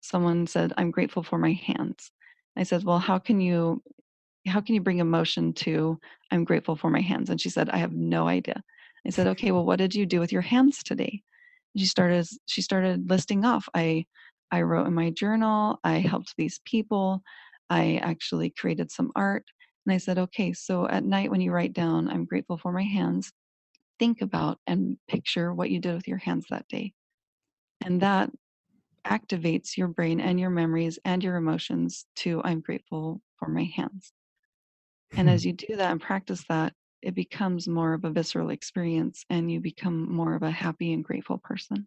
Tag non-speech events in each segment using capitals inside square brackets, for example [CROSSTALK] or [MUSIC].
someone said, I'm grateful for my hands. I said, Well, how can you how can you bring emotion to I'm grateful for my hands? And she said, I have no idea. I said, Okay, well, what did you do with your hands today? she started she started listing off. I I wrote in my journal, I helped these people, I actually created some art. And I said, okay, so at night when you write down, I'm grateful for my hands, think about and picture what you did with your hands that day. And that activates your brain and your memories and your emotions to I'm grateful for my hands. And as hmm. you do that and practice that, it becomes more of a visceral experience and you become more of a happy and grateful person.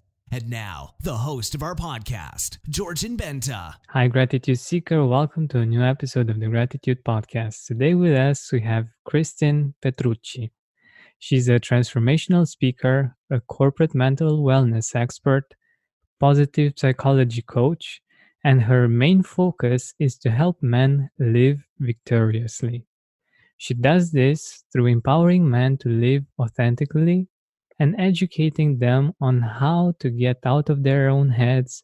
And now, the host of our podcast, Georgian Benta. Hi, Gratitude Seeker. Welcome to a new episode of the Gratitude Podcast. Today with us, we have Kristin Petrucci. She's a transformational speaker, a corporate mental wellness expert, positive psychology coach, and her main focus is to help men live victoriously. She does this through empowering men to live authentically and educating them on how to get out of their own heads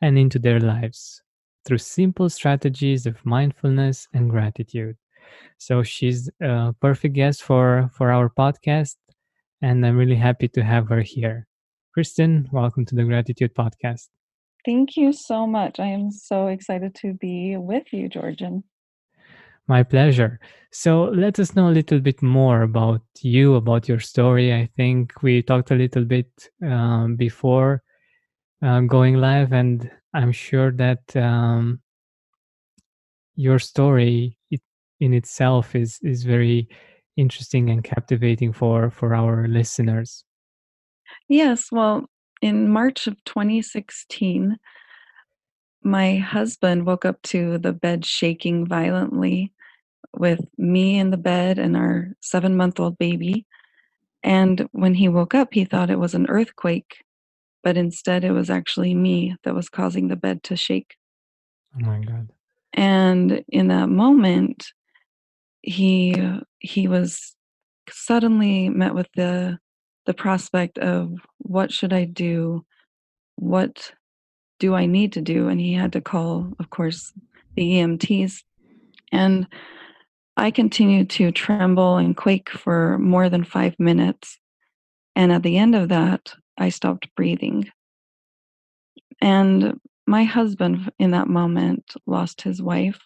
and into their lives through simple strategies of mindfulness and gratitude. So she's a perfect guest for, for our podcast, and I'm really happy to have her here. Kristin, welcome to the Gratitude Podcast. Thank you so much. I am so excited to be with you, Georgian. My pleasure. So let us know a little bit more about you, about your story. I think we talked a little bit um, before uh, going live, and I'm sure that um, your story it, in itself is is very interesting and captivating for for our listeners. Yes. Well, in March of 2016 my husband woke up to the bed shaking violently with me in the bed and our seven month old baby. And when he woke up, he thought it was an earthquake, but instead it was actually me that was causing the bed to shake. Oh my God. And in that moment, he he was suddenly met with the the prospect of what should I do? What do I need to do? And he had to call, of course, the EMTs. And I continued to tremble and quake for more than five minutes. And at the end of that, I stopped breathing. And my husband, in that moment, lost his wife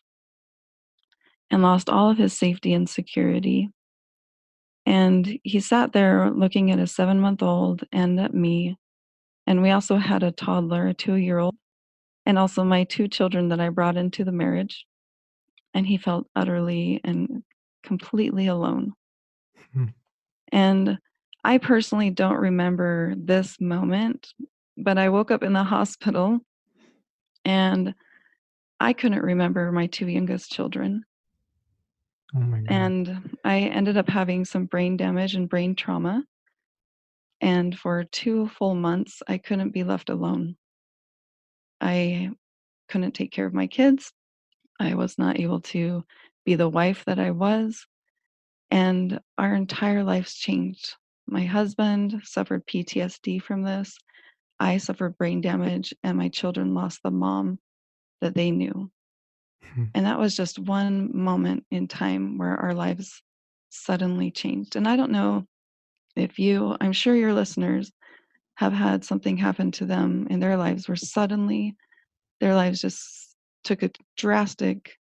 and lost all of his safety and security. And he sat there looking at his seven month old and at me and we also had a toddler, a two year old, and also my two children that I brought into the marriage. And he felt utterly and completely alone. Hmm. And I personally don't remember this moment, but I woke up in the hospital and I couldn't remember my two youngest children. Oh and I ended up having some brain damage and brain trauma. And for two full months, I couldn't be left alone. I couldn't take care of my kids. I was not able to be the wife that I was. And our entire lives changed. My husband suffered PTSD from this. I suffered brain damage, and my children lost the mom that they knew. [LAUGHS] And that was just one moment in time where our lives suddenly changed. And I don't know if you, I'm sure your listeners have had something happen to them in their lives where suddenly their lives just took a drastic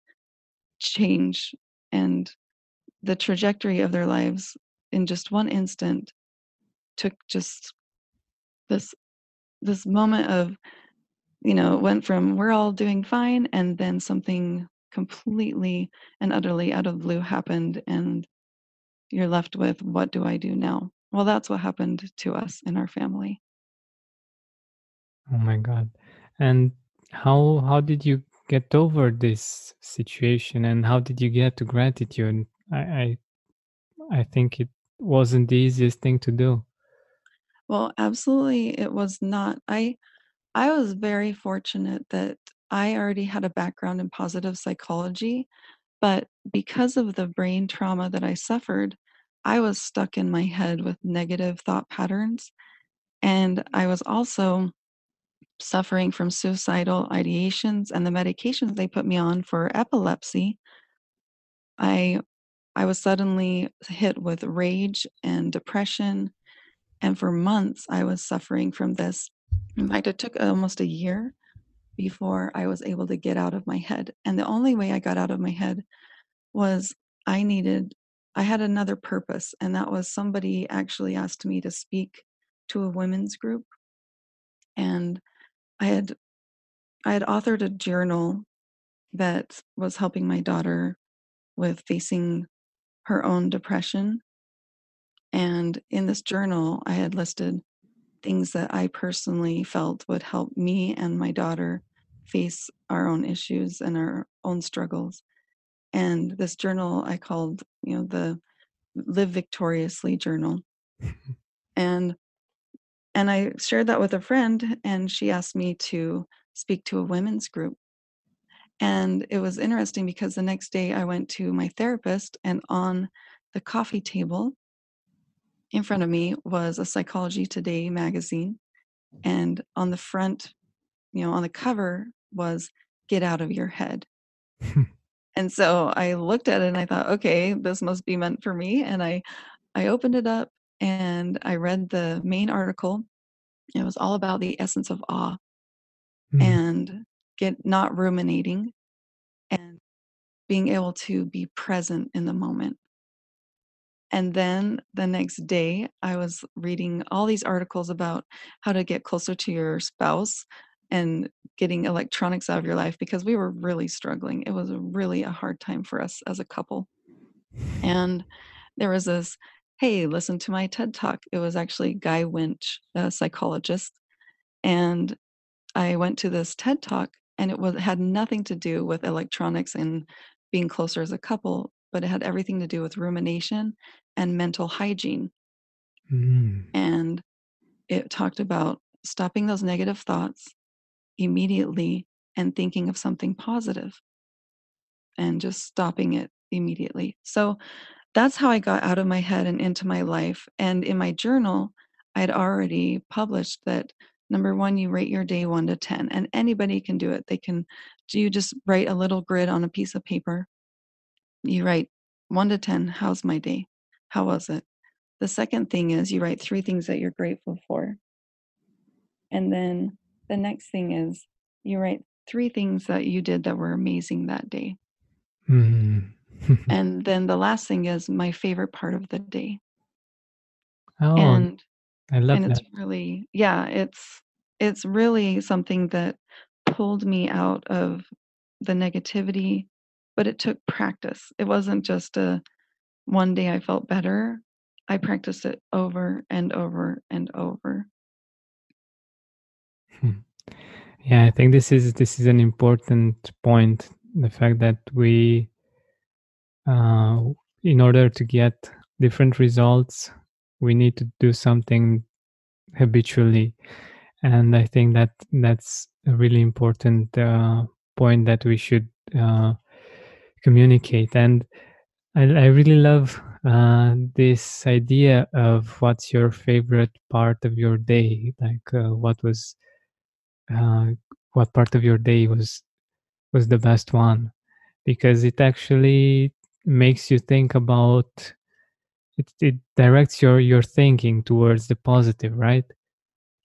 change and the trajectory of their lives in just one instant took just this this moment of you know went from we're all doing fine and then something completely and utterly out of blue happened and you're left with what do i do now well, that's what happened to us in our family. Oh my God. And how how did you get over this situation and how did you get to gratitude? I I, I think it wasn't the easiest thing to do. Well, absolutely, it was not. I I was very fortunate that I already had a background in positive psychology, but because of the brain trauma that I suffered, I was stuck in my head with negative thought patterns. And I was also suffering from suicidal ideations and the medications they put me on for epilepsy. I I was suddenly hit with rage and depression. And for months, I was suffering from this. In fact, it took almost a year before I was able to get out of my head. And the only way I got out of my head was I needed, I had another purpose. And that was somebody actually asked me to speak to a women's group. And I had, I had authored a journal that was helping my daughter with facing her own depression. And in this journal, I had listed things that I personally felt would help me and my daughter face our own issues and our own struggles. And this journal I called, you know, the Live Victoriously journal. [LAUGHS] and and I shared that with a friend and she asked me to speak to a women's group. And it was interesting because the next day I went to my therapist and on the coffee table in front of me was a Psychology Today magazine. And on the front, you know, on the cover was Get Out of Your Head. [LAUGHS] and so I looked at it and I thought, okay, this must be meant for me. And I I opened it up and I read the main article. It was all about the essence of awe Mm. and get not ruminating and being able to be present in the moment. And then the next day, I was reading all these articles about how to get closer to your spouse and getting electronics out of your life because we were really struggling. It was really a hard time for us as a couple. And there was this, hey, listen to my TED talk. It was actually Guy Winch, a psychologist. And I went to this TED talk and it was had nothing to do with electronics and being closer as a couple, but it had everything to do with rumination and mental hygiene. Mm. And it talked about stopping those negative thoughts immediately and thinking of something positive and just stopping it immediately. So that's how I got out of my head and into my life. And in my journal, I'd already published that number one, you rate your day one to 10, and anybody can do it. They can, do you just write a little grid on a piece of paper? You write one to 10, how's my day? How was it? The second thing is you write three things that you're grateful for. And then the next thing is you write three things that you did that were amazing that day. Mm. [LAUGHS] and then the last thing is my favorite part of the day. oh, and I love that. and that. it's really yeah, it's it's really something that pulled me out of the negativity, but it took practice. It wasn't just a one day I felt better. I practiced it over and over and over. Hmm. Yeah, I think this is this is an important point. The fact that we, uh, in order to get different results, we need to do something habitually, and I think that that's a really important uh, point that we should uh, communicate. And I, I really love uh, this idea of what's your favorite part of your day, like uh, what was uh, what part of your day was was the best one because it actually makes you think about it, it directs your your thinking towards the positive right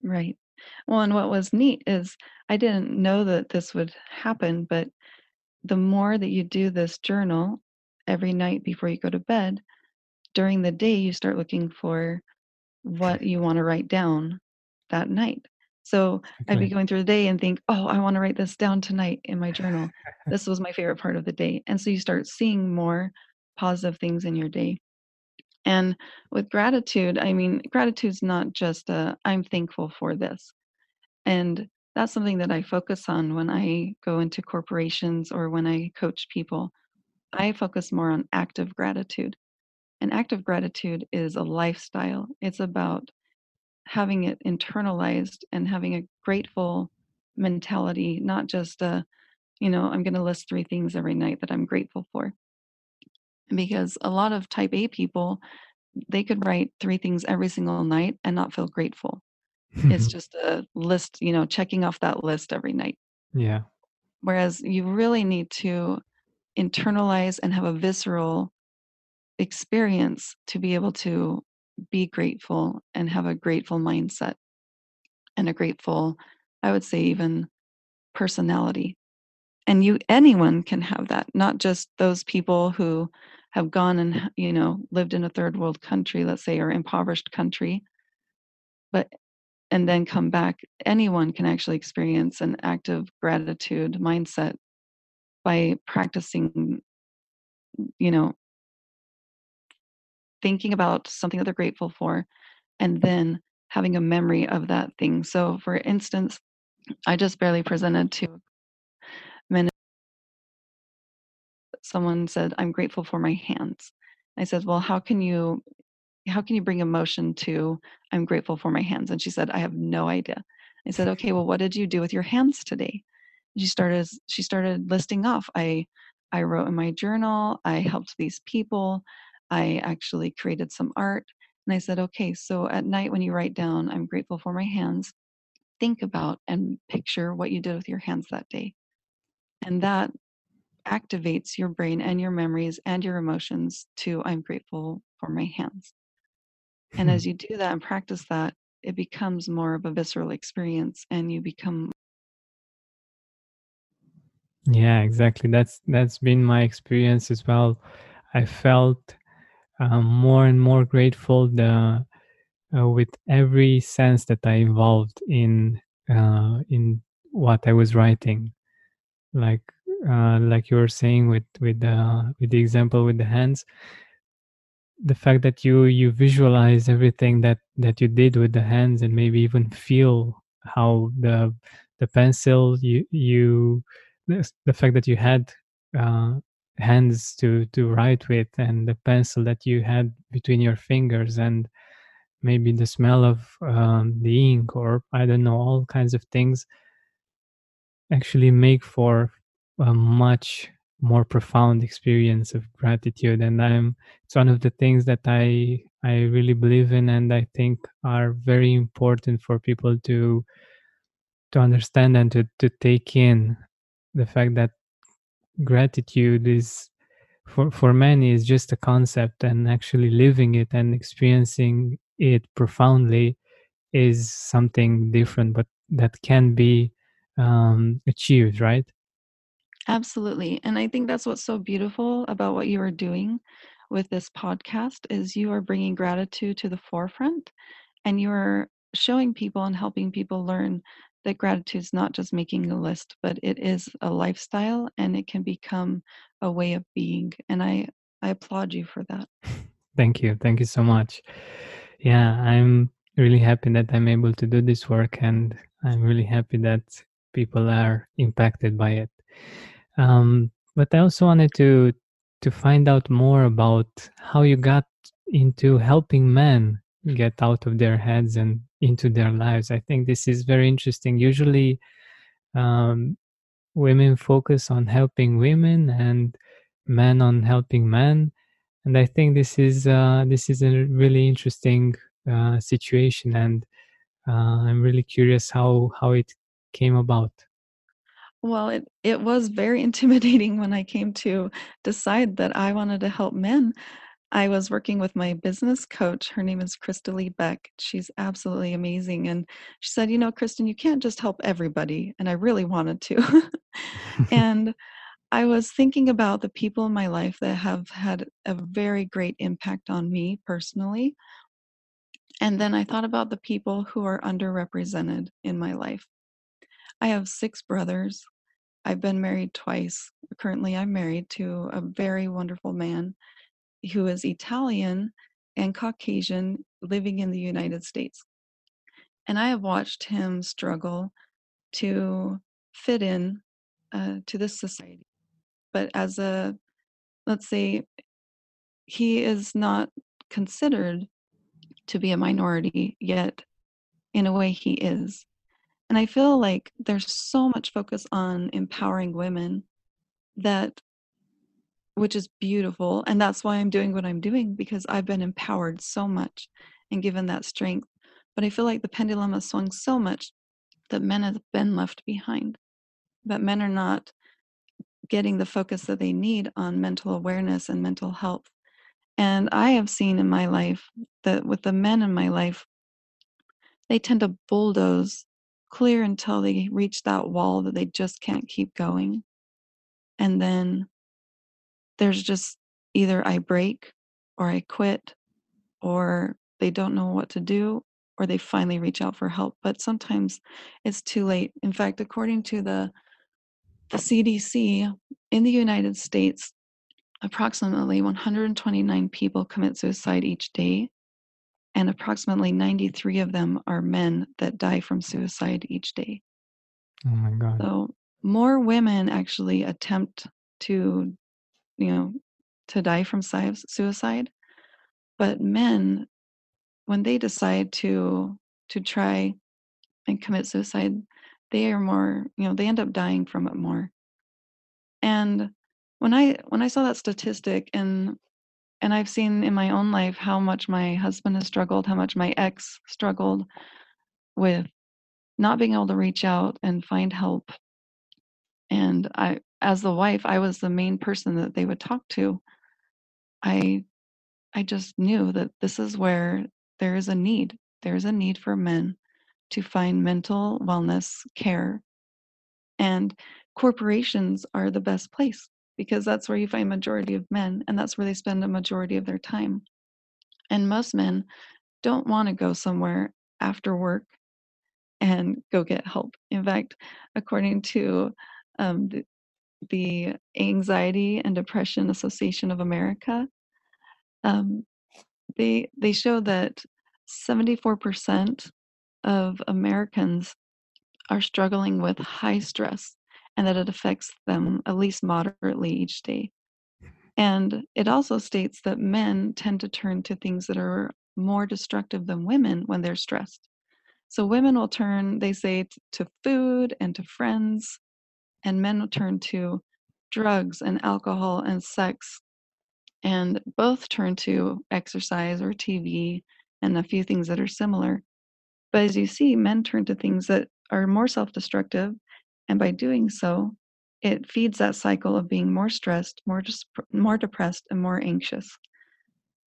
Right. Well, and what was neat is I didn't know that this would happen, but the more that you do this journal every night before you go to bed, during the day you start looking for what you want to write down that night. So I'd be going through the day and think, oh, I want to write this down tonight in my journal. [LAUGHS] This was my favorite part of the day. And so you start seeing more positive things in your day. And with gratitude, I mean, gratitude's not just a, I'm thankful for this. And that's something that I focus on when I go into corporations or when I coach people. I focus more on active gratitude. An active gratitude is a lifestyle. It's about having it internalized and having a grateful mentality, not just a, you know, I'm going to list three things every night that I'm grateful for. Because a lot of type A people, they could write three things every single night and not feel grateful. It's [LAUGHS] just a list, you know, checking off that list every night. yeah. Whereas you really need to internalize and have a visceral experience to be able to be grateful and have a grateful mindset and a grateful, I would say, even personality. And you, anyone can have that, not just those people who have gone and, mm. you know, lived in a third world country, let's say, or impoverished country, but and then come back. Anyone can actually experience an active gratitude mindset by practicing, you know, thinking about something that they're grateful for and then having a memory of that thing. So, for instance, I just barely presented to men. Someone said, "I'm grateful for my hands." I said, "Well, how can you how can you bring emotion to I'm grateful for my hands?" And she said, "I have no idea." I said, "Okay, well, what did you do with your hands today?" And she started she started listing off. I I wrote in my journal. I helped these people. I actually created some art. And I said, "Okay, so at night when you write down I'm grateful for my hands, think about and picture what you did with your hands that day." And that activates your brain and your memories and your emotions to I'm grateful for my hands. And mm-hmm. as you do that and practice that, it becomes more of a visceral experience and you become Yeah, exactly. That's that's been my experience as well. I felt um, more and more grateful the uh, with every sense that I involved in uh, in what I was writing. Like uh, like you were saying with with the with the example with the hands, the fact that you you visualize everything that that you did with the hands and maybe even feel how the the pencil you you the, the fact that you had uh, hands to to write with and the pencil that you had between your fingers and maybe the smell of um, the ink or i don't know all kinds of things actually make for a much more profound experience of gratitude. And i'm it's one of the things that i i really believe in and i think are very important for people to to understand and to to take in the fact that gratitude is for for many is just a concept and actually living it and experiencing it profoundly is something different but that can be um, achieved right absolutely. And I think that's what's so beautiful about what you are doing with this podcast is you are bringing gratitude to the forefront and you are showing people and helping people learn that gratitude is not just making a list, but it is a lifestyle and it can become a way of being. And I I applaud you for that. thank you thank you so much yeah i'm really happy that i'm able to do this work and i'm really happy that people are impacted by it um, but i also wanted to to find out more about how you got into helping men get out of their heads and into their lives. I think this is very interesting. Usually um, women focus on helping women and men on helping men. And i think this is uh, this is a really interesting uh, situation. And uh, i'm really curious how how it came about. Well, it it was very [LAUGHS] intimidating when I came to decide that I wanted to help men. I was working with my business coach. Her name is Krista Lee Beck. She's absolutely amazing. And she said, You know, Kristin, you can't just help everybody. And I really wanted to. [LAUGHS] [LAUGHS] and I was thinking about the people in my life that have had a very great impact on me personally. And then I thought about the people who are underrepresented in my life. I have six brothers. I've been married twice. Currently, I'm married to a very wonderful man who is Italian and Caucasian living in the United States. And I have watched him struggle to fit in uh, to this society. But as a, let's say, he is not considered to be a minority, yet in a way he is. And I feel like there's so much focus on empowering women that which is beautiful and that's why I'm doing what I'm doing because I've been empowered so much and given that strength. But I feel like the pendulum has swung so much that men have been left behind. That men are not getting the focus that they need on mental awareness and mental health. And I have seen in my life that with the men in my life, they tend to bulldoze clear until they reach that wall that they just can't keep going. And then there's just either I break or I quit or they don't know what to do or they finally reach out for help. But sometimes it's too late. In fact, according to the the CDC in the United States, approximately 129 people commit suicide each day, and approximately 93 of them are men that die from suicide each day. Oh my God. So more women actually attempt to, you know, to die from suicide, but men, when they decide to to try and commit suicide, they are more, you know, they end up dying from it more. And when I when I saw that statistic and and I've seen in my own life how much my husband has struggled, how much my ex struggled with not being able to reach out and find help. And I as the wife, I was the main person that they would talk to. I I just knew that this is where there is a need. There's a need for men to find mental wellness care. And corporations are the best place because that's where you find majority of men and that's where they spend a majority of their time. And most men don't want to go somewhere after work and go get help. In fact, according to um, the, the Anxiety and Depression Association of America, um, they they show that 74% of Americans are struggling with high stress and that it affects them at least moderately each day. And it also states that men tend to turn to things that are more destructive than women when they're stressed. So women will turn, they say, to food and to friends, and men turn to drugs and alcohol and sex. And both turn to exercise or TV and a few things that are similar. But as you see, men turn to things that are more self destructive. And by doing so, it feeds that cycle of being more stressed, more, dis- more depressed, and more anxious.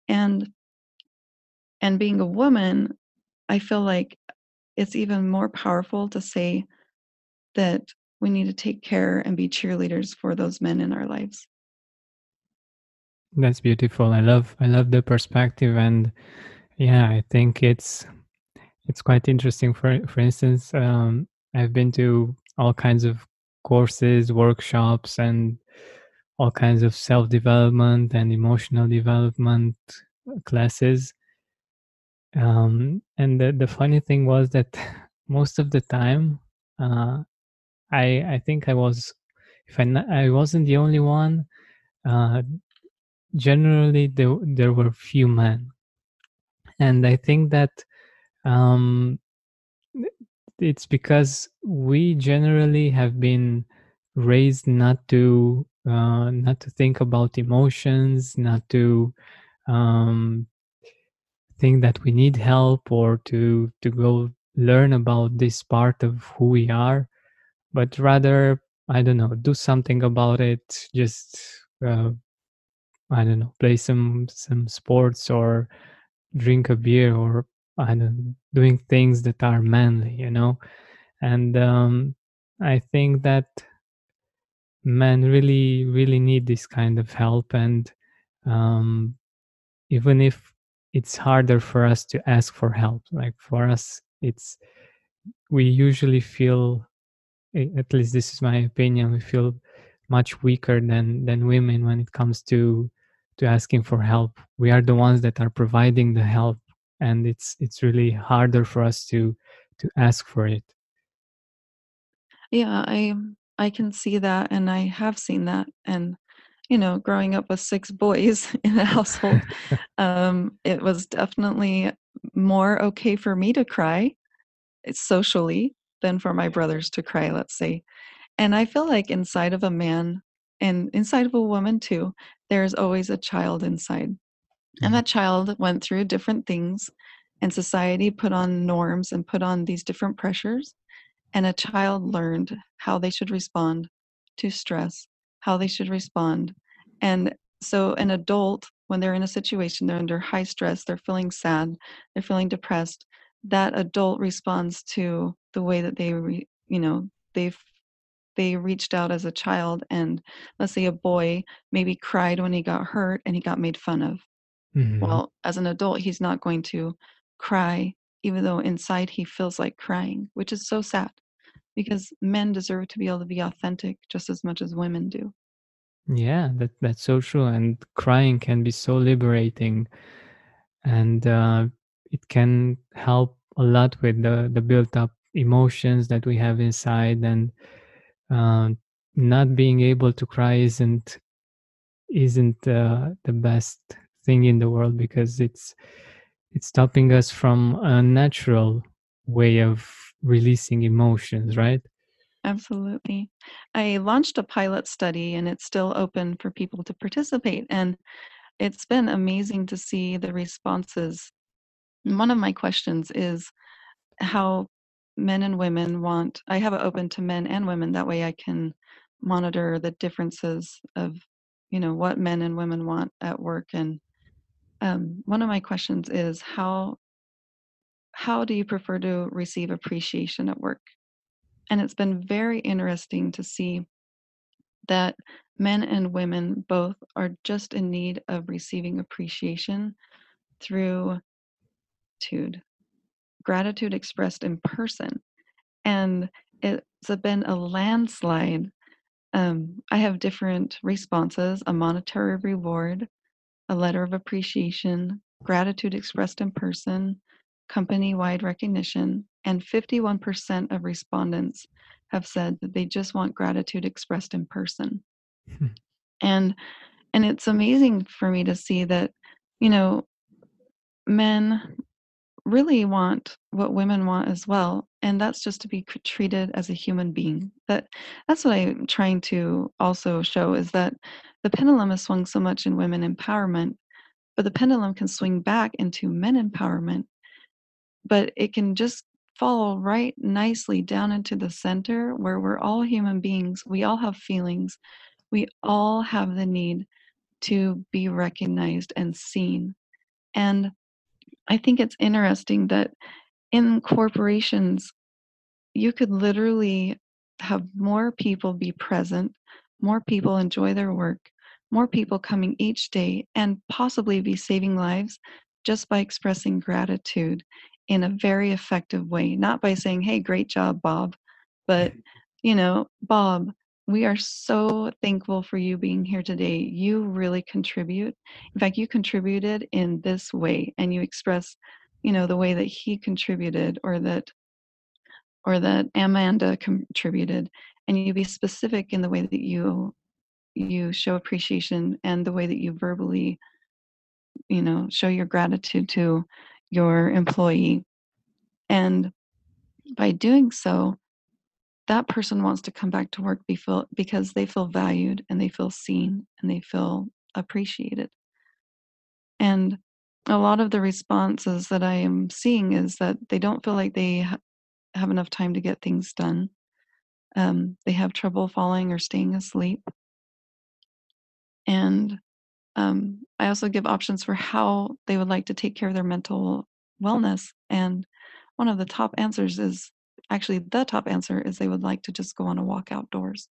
And and being a woman, I feel like it's even more powerful to say that we need to take care and be cheerleaders for those men in our lives. That's beautiful. I love I love the perspective and yeah, I think it's it's quite interesting. For for instance, um, I've been to all kinds of courses, workshops, and all kinds of self development and emotional development classes. Um, and the, the funny thing was that [LAUGHS] most of the time, uh, I I think I was, if I I wasn't the only one. Uh, generally, there there were few men, and I think that um, it's because we generally have been raised not to uh, not to think about emotions, not to um, think that we need help or to to go learn about this part of who we are, but rather I don't know, do something about it. Just uh, I don't know, play some some sports or drink a beer or I don't doing things that are manly, you know. And um, I think that men really, really need this kind of help. And um, even if it's harder for us to ask for help, like for us, it's we usually feel, at least this is my opinion, we feel much weaker than than women when it comes to to asking for help. We are the ones that are providing the help and it's it's really harder for us to to ask for it yeah i i can see that and i have seen that and you know, growing up with six boys [LAUGHS] in a household, [LAUGHS] um, it was definitely more okay for me to cry eh, socially than for my brothers to cry, let's say. And I feel like inside of a man and inside of a woman too, there's always a child inside. And Mhm. that child went through different things, and society put on norms and put on these different pressures. And a child learned how they should respond to stress, how they should respond. And so, an adult, when they're in a situation, they're under high stress, they're feeling sad, they're feeling depressed, that adult responds to the way that they, re, you know, they've they reached out as a child and let's say a boy maybe cried when he got hurt and he got made fun of Mhm. well, as an adult, he's not going to cry, even though inside he feels like crying, which is so sad because men deserve to be able to be authentic just as much as women do. Yeah, that that's so true. And crying can be so liberating, and uh, it can help a lot with the the built up emotions that we have inside. And uh, not being able to cry isn't isn't uh, the best thing in the world because it's it's stopping us from a natural way of releasing emotions, right? Absolutely. I launched a pilot study and it's still open for people to participate. And it's been amazing to see the responses. One of my questions is how men and women want, I have it open to men and women. That way I can monitor the differences of, you know, what men and women want at work. And um, one of my questions is how how do you prefer to receive appreciation at work? And it's been very interesting to see that men and women both are just in need of receiving appreciation through gratitude, gratitude expressed in person. And it's been a landslide. Um, I have different responses a monetary reward, a letter of appreciation, gratitude expressed in person, company wide recognition, and 51% of respondents have said that they just want gratitude expressed in person. Hmm. and and it's amazing for me to see that you know men really want what women want as well and that's just to be treated as a human being. That that's what i'm trying to also show is that the pendulum has swung so much in women empowerment but the pendulum can swing back into men empowerment but it can just fall right nicely down into the center where we're all human beings we all have feelings we all have the need to be recognized and seen. And i think it's interesting that in corporations you could literally have more people be present, more people enjoy their work, more people coming each day, and possibly be saving lives just by expressing gratitude in a very effective way. Not by saying, hey, great job, Bob, but, [LAUGHS] you know, Bob, we are so thankful for you being here today. You really contribute. In fact, you contributed in this way, and you express, you know, the way that he contributed or that or that Amanda contributed, and you be specific in the way that you you show appreciation and the way that you verbally, you know, show your gratitude to your employee. And by doing so, that person wants to come back to work because they feel valued and they feel seen and they feel appreciated. And a lot of the responses that I am seeing is that they don't feel like they ha- have enough time to get things done. Um, they have trouble falling or staying asleep. And um, I also give options for how they would like to take care of their mental wellness. And one of the top answers is actually the top answer is they would like to just go on a walk outdoors.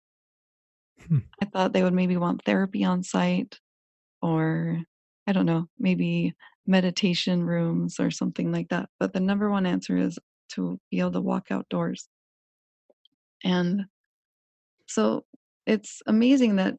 Hmm. I thought they would maybe want therapy on site or I don't know, maybe meditation rooms or something like that. But the number one answer is to be able to walk outdoors. And so it's amazing that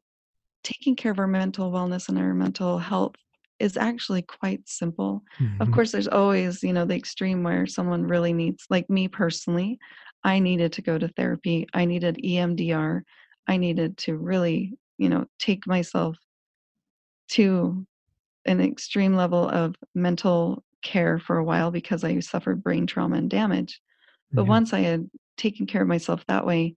taking care of our mental wellness and our mental health is actually quite simple. Of Mhm. course, there's always, you know, the extreme where someone really needs, like me personally, I needed to go to therapy. I needed EMDR. I needed to really, you know, take myself to an extreme level of mental care for a while because I suffered brain trauma and damage. But Yeah. once I had taken care of myself that way,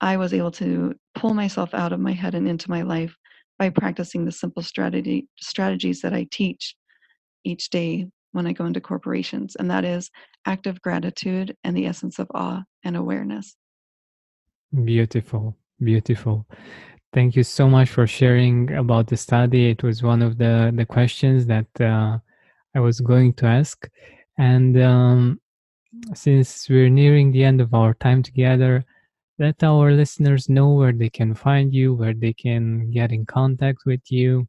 I was able to pull myself out of my head and into my life by practicing the simple strategy strategies that I teach each day when I go into corporations, and that is active gratitude and the essence of awe and awareness. Beautiful, beautiful. Thank you so much for sharing about the study. It was one of the the questions that uh, I was going to ask, and um, since we're nearing the end of our time together, let our listeners know where they can find you, where they can get in contact with you.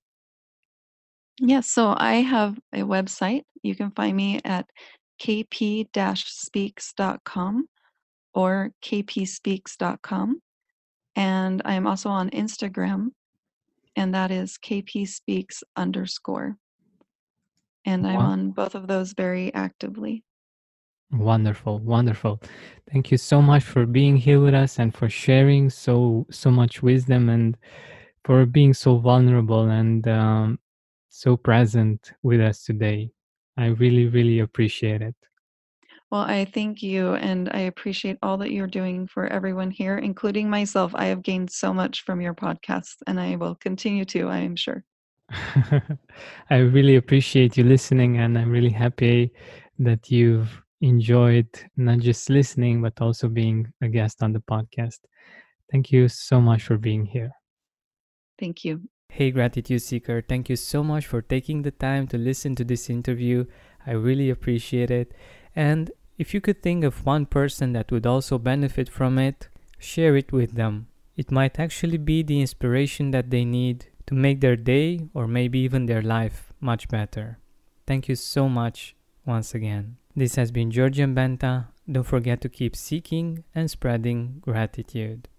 Yes, so I have a website. You can find me at kp-speaks.com or kpspeaks.com. And I am also on Instagram, and that is kpspeaks underscore. And I'm Wow. on both of those very actively. Wonderful, wonderful. Thank you so much for being here with us and for sharing so so much wisdom and for being so vulnerable and um, so present with us today. I really, really appreciate it. Well, I thank you, and I appreciate all that you're doing for everyone here, including myself. I have gained so much from your podcast, and I will continue to, I am sure. [LAUGHS] I really appreciate you listening, and I'm really happy that you've enjoyed not just listening, but also being a guest on the podcast. Thank you so much for being here. Thank you. Hey, Gratitude Seeker, thank you so much for taking the time to listen to this interview. I really appreciate it. And if you could think of one person that would also benefit from it, share it with them. It might actually be the inspiration that they need to make their day or maybe even their life much better. Thank you so much once again. This has been Georgian Benta. Don't forget to keep seeking and spreading gratitude.